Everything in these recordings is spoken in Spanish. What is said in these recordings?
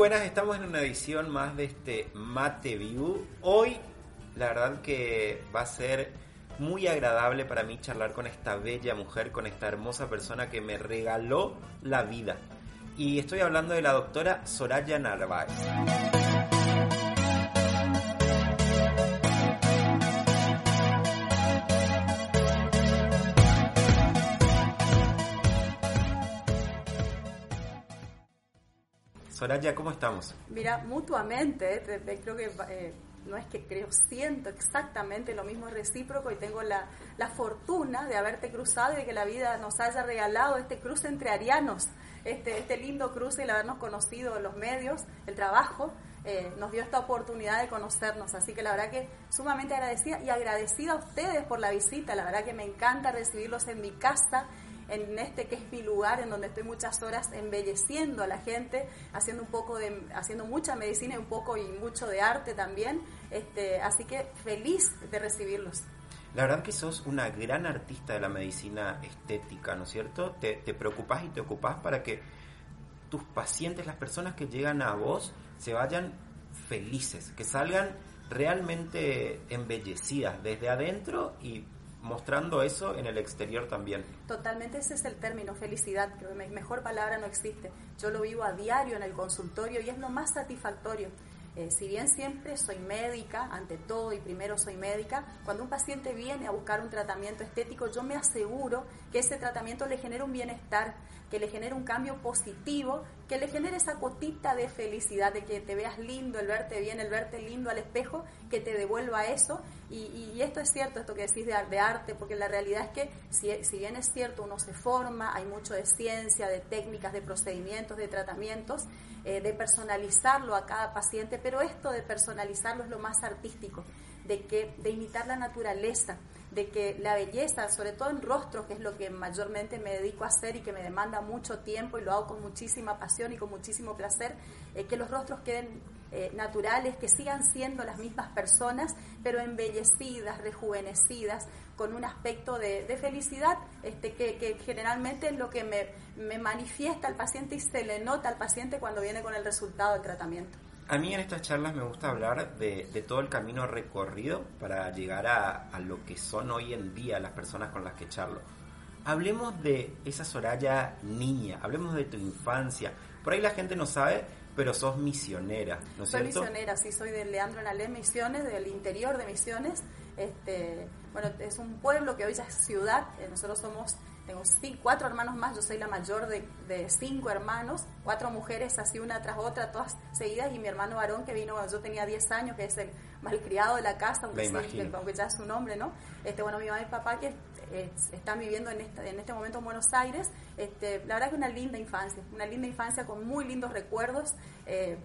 buenas, estamos en una edición más de este Mate View. Hoy, la verdad que va a ser muy agradable para mí charlar con esta bella mujer, con esta hermosa persona que me regaló la vida. Y estoy hablando de la doctora Soraya Narváez. Soraya, ¿cómo estamos? Mira, mutuamente, creo que eh, no es que creo, siento exactamente lo mismo recíproco y tengo la, fortuna de haberte cruzado y de que la vida nos haya regalado este cruce entre arianos, este, este lindo cruce y el habernos conocido los medios, el trabajo. Eh, nos dio esta oportunidad de conocernos, así que la verdad que sumamente agradecida y agradecida a ustedes por la visita, la verdad que me encanta recibirlos en mi casa, en este que es mi lugar, en donde estoy muchas horas embelleciendo a la gente, haciendo un poco de, haciendo mucha medicina y un poco y mucho de arte también. Este, así que feliz de recibirlos. La verdad que sos una gran artista de la medicina estética, ¿no es cierto? Te, te preocupás y te ocupás para que tus pacientes, las personas que llegan a vos, se vayan felices, que salgan realmente embellecidas desde adentro y mostrando eso en el exterior también. Totalmente ese es el término, felicidad, que mejor palabra no existe. Yo lo vivo a diario en el consultorio y es lo más satisfactorio. Eh, si bien siempre soy médica, ante todo y primero soy médica, cuando un paciente viene a buscar un tratamiento estético, yo me aseguro que ese tratamiento le genere un bienestar, que le genere un cambio positivo, que le genere esa cotita de felicidad, de que te veas lindo, el verte bien, el verte lindo al espejo, que te devuelva eso. Y, esto es cierto, esto que decís de, arte, porque la realidad es que si, si, bien es cierto, uno se forma, hay mucho de ciencia, de técnicas, de procedimientos, de tratamientos, eh, de personalizarlo a cada paciente, pero esto de personalizarlo es lo más artístico, de, que, de imitar la naturaleza de que la belleza, sobre todo en rostros, que es lo que mayormente me dedico a hacer y que me demanda mucho tiempo y lo hago con muchísima pasión y con muchísimo placer, eh, que los rostros queden eh, naturales, que sigan siendo las mismas personas, pero embellecidas, rejuvenecidas, con un aspecto de, felicidad, este, que, generalmente es lo que me, me manifiesta al paciente y se le nota al paciente cuando viene con el resultado del tratamiento. A mí en estas charlas me gusta hablar de, todo el camino recorrido para llegar a, lo que son hoy en día las personas con las que charlo. Hablemos de esa Soraya niña, hablemos de tu infancia. Por ahí la gente no sabe, pero sos misionera, ¿no es soy misionera, sí, soy de Leandro Nalé Misiones, del interior de Misiones. Este, bueno, es un pueblo que hoy ya es ciudad, eh, nosotros somos tengo cuatro hermanos más, yo soy la mayor de, cinco hermanos, cuatro mujeres así una tras otra, todas seguidas, y mi hermano varón que vino cuando yo tenía 10 años, que es el malcriado de la casa, aunque, ya es su nombre, ¿no? Este, bueno, mi mamá y papá que eh, están viviendo en este, en este momento en Buenos Aires, este, la verdad que una linda infancia, una linda infancia con muy lindos recuerdos. Eh,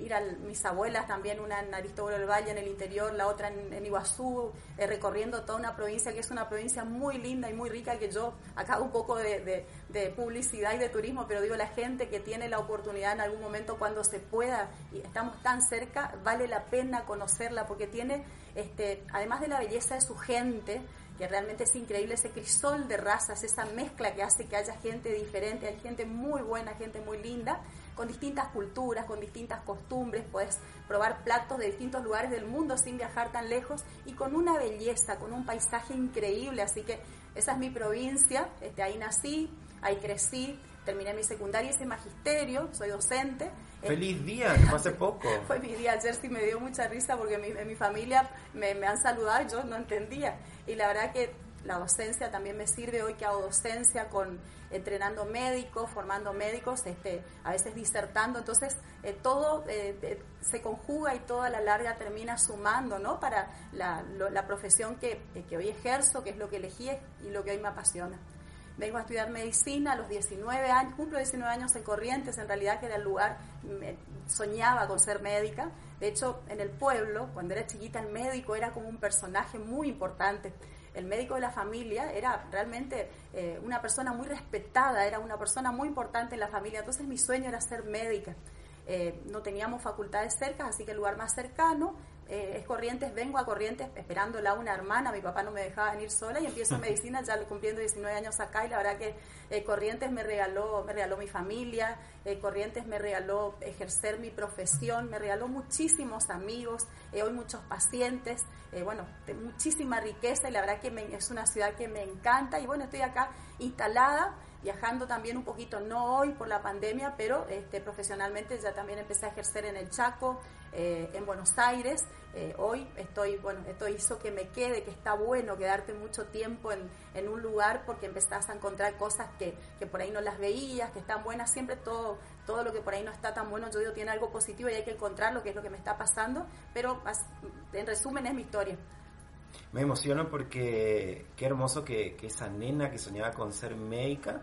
ir a mis abuelas también, una en Aristóbulo del Valle en el interior, la otra en, Iguazú, eh, recorriendo toda una provincia que es una provincia muy linda y muy rica, que yo acabo un poco de, publicidad y de turismo, pero digo, la gente que tiene la oportunidad en algún momento cuando se pueda y estamos tan cerca, vale la pena conocerla porque tiene, este, además de la belleza de su gente, que realmente es increíble ese crisol de razas, esa mezcla que hace que haya gente diferente, hay gente muy buena, gente muy linda, con distintas culturas, con distintas costumbres, puedes probar platos de distintos lugares del mundo sin viajar tan lejos y con una belleza, con un paisaje increíble, así que esa es mi provincia, este, ahí nací, ahí crecí, terminé mi secundaria y ese magisterio, soy docente. Feliz día, fue hace poco. fue mi día ayer, sí me dio mucha risa porque mi, en mi familia me, me han saludado y yo no entendía. Y la verdad que la docencia también me sirve hoy que hago docencia con entrenando médicos, formando médicos, este, a veces disertando, entonces eh, todo eh, eh, se conjuga y toda la larga termina sumando, ¿no? Para la, profesión que, que, hoy ejerzo, que es lo que elegí y lo que hoy me apasiona. Vengo a estudiar medicina a los 19 años, cumplo 19 años en Corrientes, en realidad que era el lugar, soñaba con ser médica. De hecho, en el pueblo, cuando era chiquita, el médico era como un personaje muy importante el médico de la familia era realmente eh, una persona muy respetada, era una persona muy importante en la familia. Entonces mi sueño era ser médica. Eh, no teníamos facultades cerca, así que el lugar más cercano eh, es Corrientes, vengo a Corrientes esperándola una hermana, mi papá no me dejaba venir sola y empiezo medicina ya cumpliendo 19 años acá y la verdad que eh, Corrientes me regaló, me regaló mi familia, eh, Corrientes me regaló ejercer mi profesión, me regaló muchísimos amigos, hoy muchos pacientes, bueno, de muchísima riqueza y la verdad que es una ciudad que me encanta y bueno, estoy acá instalada viajando también un poquito, no hoy por la pandemia, pero este, profesionalmente ya también empecé a ejercer en el Chaco, eh, en Buenos Aires. Eh, hoy estoy, bueno, esto hizo que me quede, que está bueno quedarte mucho tiempo en, un lugar porque empezás a encontrar cosas que, que, por ahí no las veías, que están buenas, siempre todo, todo lo que por ahí no está tan bueno, yo digo, tiene algo positivo y hay que encontrar lo que es lo que me está pasando, pero en resumen es mi historia. Me emociono porque qué hermoso que, esa nena que soñaba con ser médica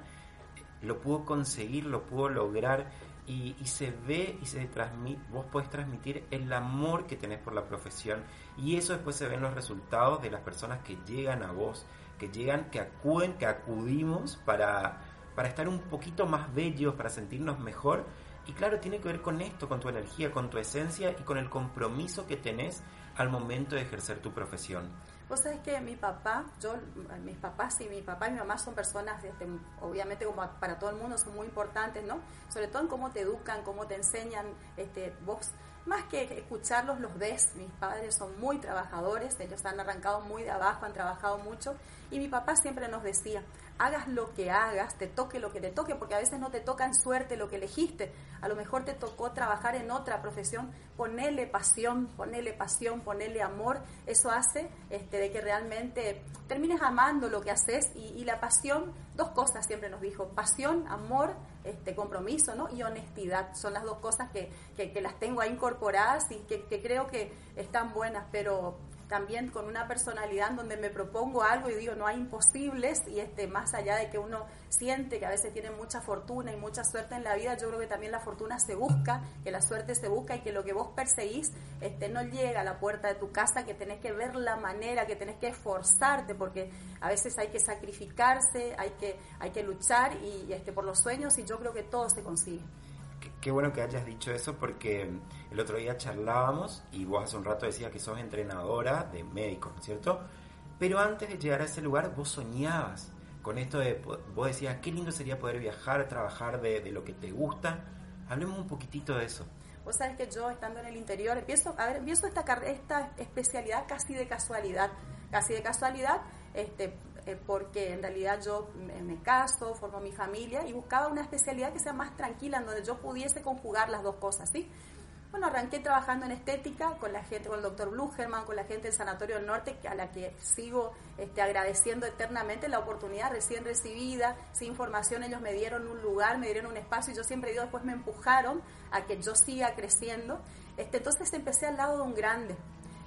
lo pudo conseguir, lo pudo lograr y, se ve y se transmite, vos podés transmitir el amor que tenés por la profesión y eso después se ve en los resultados de las personas que llegan a vos, que llegan, que acuden, que acudimos para, para estar un poquito más bellos, para sentirnos mejor. Y claro, tiene que ver con esto, con tu energía, con tu esencia y con el compromiso que tenés al momento de ejercer tu profesión. Vos sabés que mi papá, yo, mis papás y mi papá y mi mamá son personas, este, obviamente como para todo el mundo, son muy importantes, ¿no? Sobre todo en cómo te educan, cómo te enseñan, este, vos, más que escucharlos, los ves. Mis padres son muy trabajadores, ellos han arrancado muy de abajo, han trabajado mucho. Y mi papá siempre nos decía, hagas lo que hagas, te toque lo que te toque, porque a veces no te toca en suerte lo que elegiste, a lo mejor te tocó trabajar en otra profesión, ponele pasión, ponele pasión, ponele amor, eso hace este, de que realmente termines amando lo que haces. Y, la pasión, dos cosas siempre nos dijo, pasión, amor, este, compromiso ¿no? y honestidad, son las dos cosas que, que, las tengo ahí incorporadas y que creo que están buenas, pero también con una personalidad donde me propongo algo y digo no hay imposibles y este más allá de que uno siente que a veces tiene mucha fortuna y mucha suerte en la vida yo creo que también la fortuna se busca que la suerte se busca y que lo que vos perseguís este no llega a la puerta de tu casa que tenés que ver la manera que tenés que esforzarte porque a veces hay que sacrificarse hay que hay que luchar y, este por los sueños y yo creo que todo se consigue qué bueno que hayas dicho eso porque el otro día charlábamos y vos hace un rato decías que sos entrenadora de médicos, ¿cierto? Pero antes de llegar a ese lugar vos soñabas con esto de, vos decías, qué lindo sería poder viajar, trabajar de, de lo que te gusta. Hablemos un poquitito de eso. Vos sabés que yo estando en el interior, empiezo, a ver, empiezo esta, esta especialidad casi de casualidad, casi de casualidad, este, eh, porque en realidad yo me, caso, formo mi familia y buscaba una especialidad que sea más tranquila, donde yo pudiese conjugar las dos cosas, ¿sí? Bueno, arranqué trabajando en estética con la gente, con el doctor Blugerman, con la gente del Sanatorio del Norte, a la que sigo este, agradeciendo eternamente la oportunidad recién recibida, sin información, ellos me dieron un lugar, me dieron un espacio y yo siempre digo, después me empujaron a que yo siga creciendo. Este, entonces empecé al lado de un grande,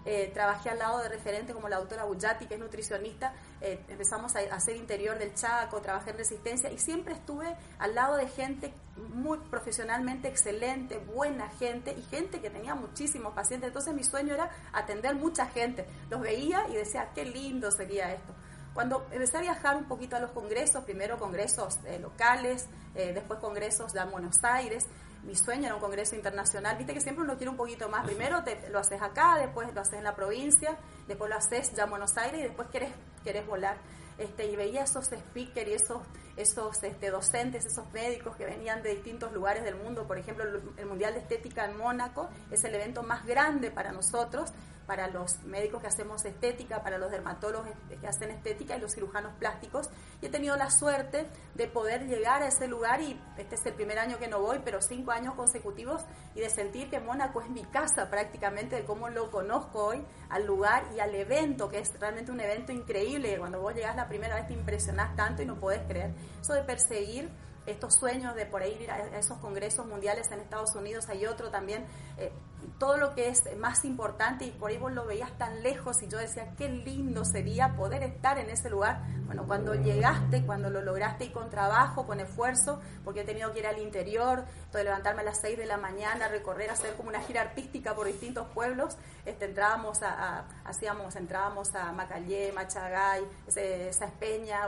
eh, trabajé al lado de referentes como la doctora Bullati, que es nutricionista, eh, empezamos a, hacer interior del Chaco, trabajé en resistencia y siempre estuve al lado de gente muy profesionalmente excelente, buena gente y gente que tenía muchísimos pacientes. Entonces mi sueño era atender mucha gente. Los veía y decía, qué lindo sería esto. Cuando empecé a viajar un poquito a los congresos, primero congresos eh, locales, después congresos de Buenos Aires, mi sueño era un congreso internacional. Viste que siempre uno quiere un poquito más. Primero te, lo haces acá, después lo haces en la provincia, después lo haces ya en Buenos Aires y después querés, querés volar. Este, y veía esos speakers y esos, esos este, docentes, esos médicos que venían de distintos lugares del mundo. Por ejemplo, el Mundial de Estética en Mónaco es el evento más grande para nosotros para los médicos que hacemos estética, para los dermatólogos que hacen estética y los cirujanos plásticos. Y he tenido la suerte de poder llegar a ese lugar y este es el primer año que no voy, pero cinco años consecutivos y de sentir que Mónaco es mi casa prácticamente, de cómo lo conozco hoy, al lugar y al evento, que es realmente un evento increíble. Cuando vos llegás la primera vez te impresionás tanto y no podés creer. Eso de perseguir estos sueños de por ahí ir a esos congresos mundiales en Estados Unidos, hay otro también, eh, todo lo que es más importante y por ahí vos lo veías tan lejos y yo decía, qué lindo sería poder estar en ese lugar. Bueno, cuando llegaste, cuando lo lograste y con trabajo, con esfuerzo, porque he tenido que ir al interior, de levantarme a las 6 de la mañana, recorrer, hacer como una gira artística por distintos pueblos, este, entrábamos a, hacíamos, entrábamos a Macallé, Machagay, esa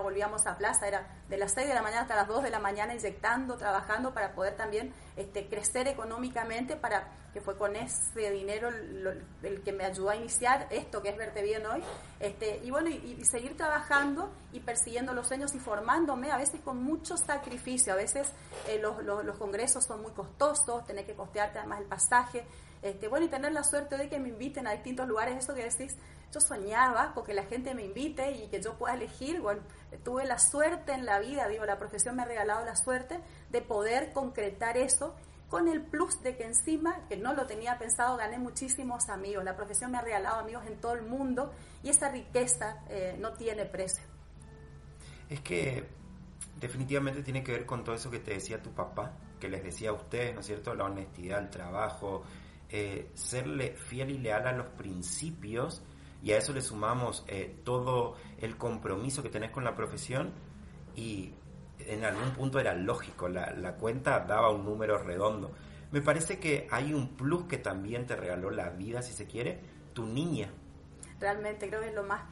volvíamos a Plaza, era de las 6 de la mañana hasta las 2 de la mañana inyectando, trabajando para poder también este, crecer económicamente, para que fue con ese dinero el que me ayudó a iniciar esto que es Verte Bien hoy. Este, y bueno, y, seguir trabajando y persiguiendo los sueños y formándome, a veces con mucho sacrificio. A veces eh, los, los, congresos son muy costosos, tener que costearte además el pasaje. Este, bueno, y tener la suerte de que me inviten a distintos lugares, eso que decís, yo soñaba con que la gente me invite y que yo pueda elegir, bueno, tuve la suerte en la vida, digo, la profesión me ha regalado la suerte de poder concretar eso con el plus de que encima, que no lo tenía pensado, gané muchísimos amigos. La profesión me ha regalado amigos en todo el mundo y esa riqueza eh, no tiene precio. Es que definitivamente tiene que ver con todo eso que te decía tu papá, que les decía a ustedes, ¿no es cierto? La honestidad, el trabajo, eh, serle fiel y leal a los principios y a eso le sumamos eh, todo el compromiso que tenés con la profesión y en algún punto era lógico, la, cuenta daba un número redondo. Me parece que hay un plus que también te regaló la vida, si se quiere, tu niña. Realmente creo que es lo más,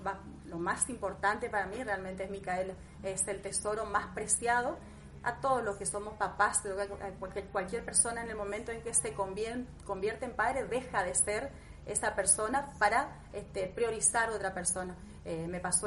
lo más importante para mí, realmente es Micaela, es el tesoro más preciado a todos los que somos papás, cualquier, cualquier persona en el momento en que se convierte en padre deja de ser esa persona para este, priorizar otra persona. Eh, me, pasó,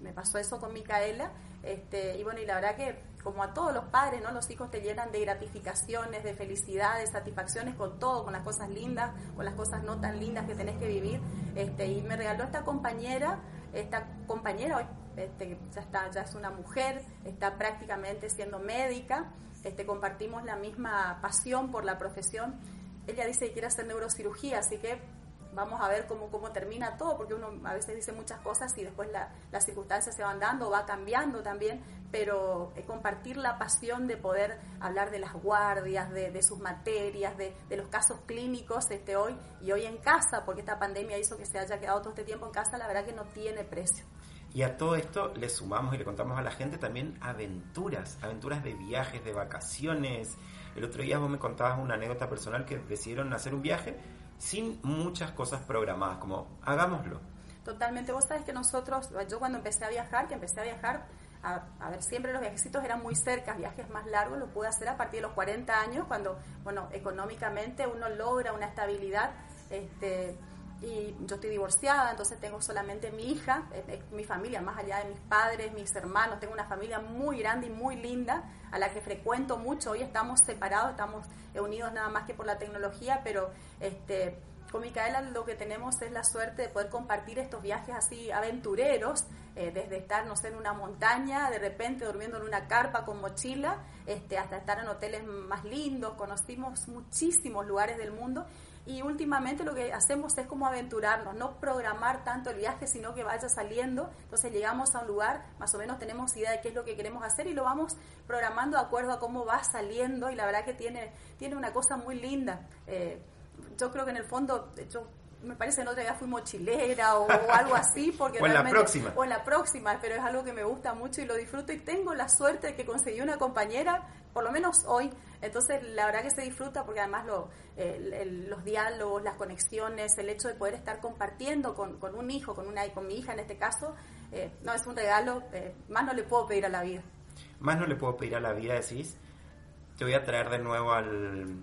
me pasó eso con Micaela este, y bueno, y la verdad que como a todos los padres, ¿no? Los hijos te llenan de gratificaciones, de felicidades, satisfacciones con todo, con las cosas lindas, con las cosas no tan lindas que tenés que vivir. Este, y me regaló esta compañera, esta compañera hoy este, ya está, ya es una mujer, está prácticamente siendo médica, este, compartimos la misma pasión por la profesión. Ella dice que quiere hacer neurocirugía, así que vamos a ver cómo, cómo termina todo, porque uno a veces dice muchas cosas y después las circunstancias se van dando, va cambiando también, pero compartir la pasión de poder hablar de las guardias, de, sus materias, de, los casos clínicos este, hoy y hoy en casa, porque esta pandemia hizo que se haya quedado todo este tiempo en casa, la verdad que no tiene precio. Y a todo esto le sumamos y le contamos a la gente también aventuras, aventuras de viajes, de vacaciones. El otro día vos me contabas una anécdota personal que decidieron hacer un viaje sin muchas cosas programadas, como hagámoslo. Totalmente, vos sabes que nosotros, yo cuando empecé a viajar, que empecé a viajar, a, ver, siempre los viajecitos eran muy cerca, viajes más largos lo pude hacer a partir de los 40 años, cuando, bueno, económicamente uno logra una estabilidad, este, y yo estoy divorciada, entonces tengo solamente mi hija, mi familia, más allá de mis padres, mis hermanos, tengo una familia muy grande y muy linda a la que frecuento mucho. Hoy estamos separados, estamos unidos nada más que por la tecnología, pero este, con Micaela lo que tenemos es la suerte de poder compartir estos viajes así aventureros, eh, desde estar, no sé, en una montaña, de repente durmiendo en una carpa con mochila, este, hasta estar en hoteles más lindos, conocimos muchísimos lugares del mundo y últimamente lo que hacemos es como aventurarnos, no programar tanto el viaje, sino que vaya saliendo. Entonces llegamos a un lugar, más o menos tenemos idea de qué es lo que queremos hacer y lo vamos programando de acuerdo a cómo va saliendo y la verdad que tiene, tiene una cosa muy linda. Eh, yo creo que en el fondo, yo me parece que en otra vez fui mochilera o, algo así. Porque o en la próxima. O en la próxima, pero es algo que me gusta mucho y lo disfruto y tengo la suerte de que conseguí una compañera, por lo menos hoy. Entonces, la verdad que se disfruta porque además lo, los diálogos, las conexiones, el hecho de poder estar compartiendo con, un hijo, con, una, con mi hija en este caso, eh, no es un regalo, eh, más no le puedo pedir a la vida. Más no le puedo pedir a la vida, decís. Te voy a traer de nuevo al,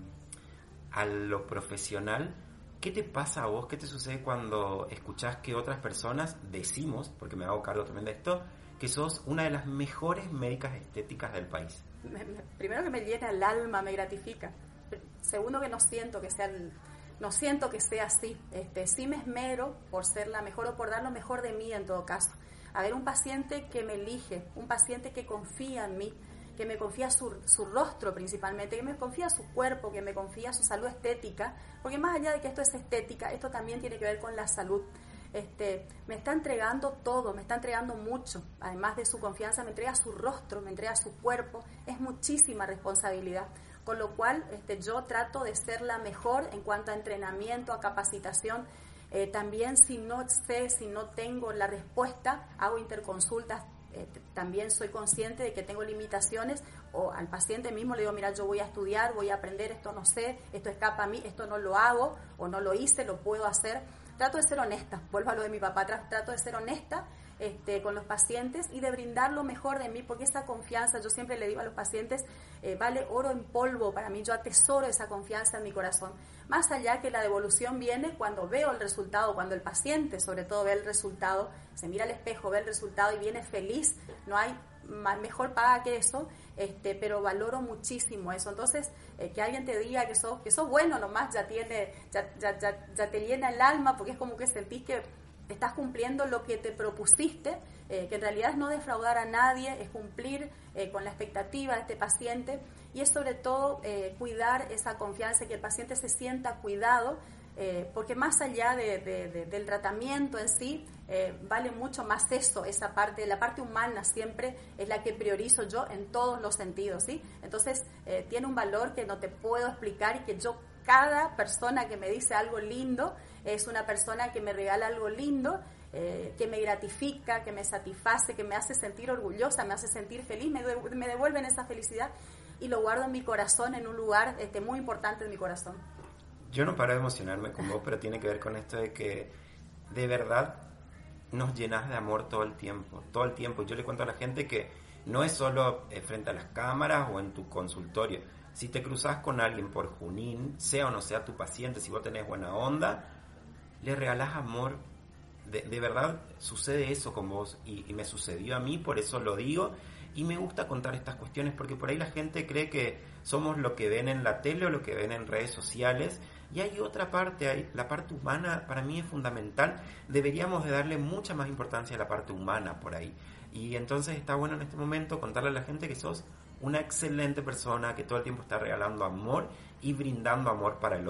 a lo profesional ¿Qué te pasa a vos? ¿Qué te sucede cuando escuchás que otras personas decimos, porque me hago cargo también esto, que sos una de las mejores médicas estéticas del país? Primero que me llena el alma, me gratifica. Segundo que no siento que sea no siento que sea así. Este, sí me esmero por ser la mejor o por dar lo mejor de mí en todo caso. A ver, un paciente que me elige, un paciente que confía en mí, que me confía su, su, rostro principalmente, que me confía su cuerpo, que me confía su salud estética, porque más allá de que esto es estética, esto también tiene que ver con la salud. Este, me está entregando todo, me está entregando mucho, además de su confianza, me entrega su rostro, me entrega su cuerpo, es muchísima responsabilidad. Con lo cual este, yo trato de ser la mejor en cuanto a entrenamiento, a capacitación. Eh, también si no sé, si no tengo la respuesta, hago interconsultas eh, también soy consciente de que tengo limitaciones o al paciente mismo le digo, mira, yo voy a estudiar, voy a aprender, esto no sé, esto escapa a mí, esto no lo hago o no lo hice, lo puedo hacer. Trato de ser honesta, vuelvo a lo de mi papá, trato de ser honesta este, con los pacientes y de brindar lo mejor de mí, porque esa confianza, yo siempre le digo a los pacientes, eh, vale oro en polvo para mí, yo atesoro esa confianza en mi corazón. Más allá que la devolución viene cuando veo el resultado, cuando el paciente sobre todo ve el resultado, se mira al espejo, ve el resultado y viene feliz, no hay mejor paga que eso, este, pero valoro muchísimo eso. Entonces, eh, que alguien te diga que sos, que sos bueno nomás, ya, tiene, ya, ya, ya, ya te llena el alma, porque es como que sentís que estás cumpliendo lo que te propusiste, eh, que en realidad es no defraudar a nadie, es cumplir eh, con la expectativa de este paciente y es sobre todo cuidar esa confianza, que el paciente se sienta cuidado eh, porque más allá del tratamiento en sí, eh, vale mucho más eso, esa parte, la parte humana siempre es la que priorizo yo en todos los sentidos, ¿sí? Entonces, eh, tiene un valor que no te puedo explicar y que yo, cada persona que me dice algo lindo, es una persona que me regala algo lindo, que me gratifica, que me satisface, que me hace sentir orgullosa, me hace sentir feliz, me, me devuelven esa felicidad y lo guardo en mi corazón, en un lugar este, muy importante en mi corazón yo no paro de emocionarme con vos, pero tiene que ver con esto de que de verdad nos llenas de amor todo el tiempo, todo el tiempo. Yo le cuento a la gente que no es solo eh, frente a las cámaras o en tu consultorio. Si te cruzas con alguien por Junín, sea o no sea tu paciente, si vos tenés buena onda, le regalás amor. De, verdad sucede eso con vos y, y me sucedió a mí, por eso lo digo. Y me gusta contar estas cuestiones porque por ahí la gente cree que somos lo que ven en la tele o lo que ven en redes sociales y hay otra parte, hay, la parte humana para mí es fundamental. Deberíamos de darle mucha más importancia a la parte humana por ahí. Y entonces está bueno en este momento contarle a la gente que sos una excelente persona, que todo el tiempo está regalando amor y brindando amor para el.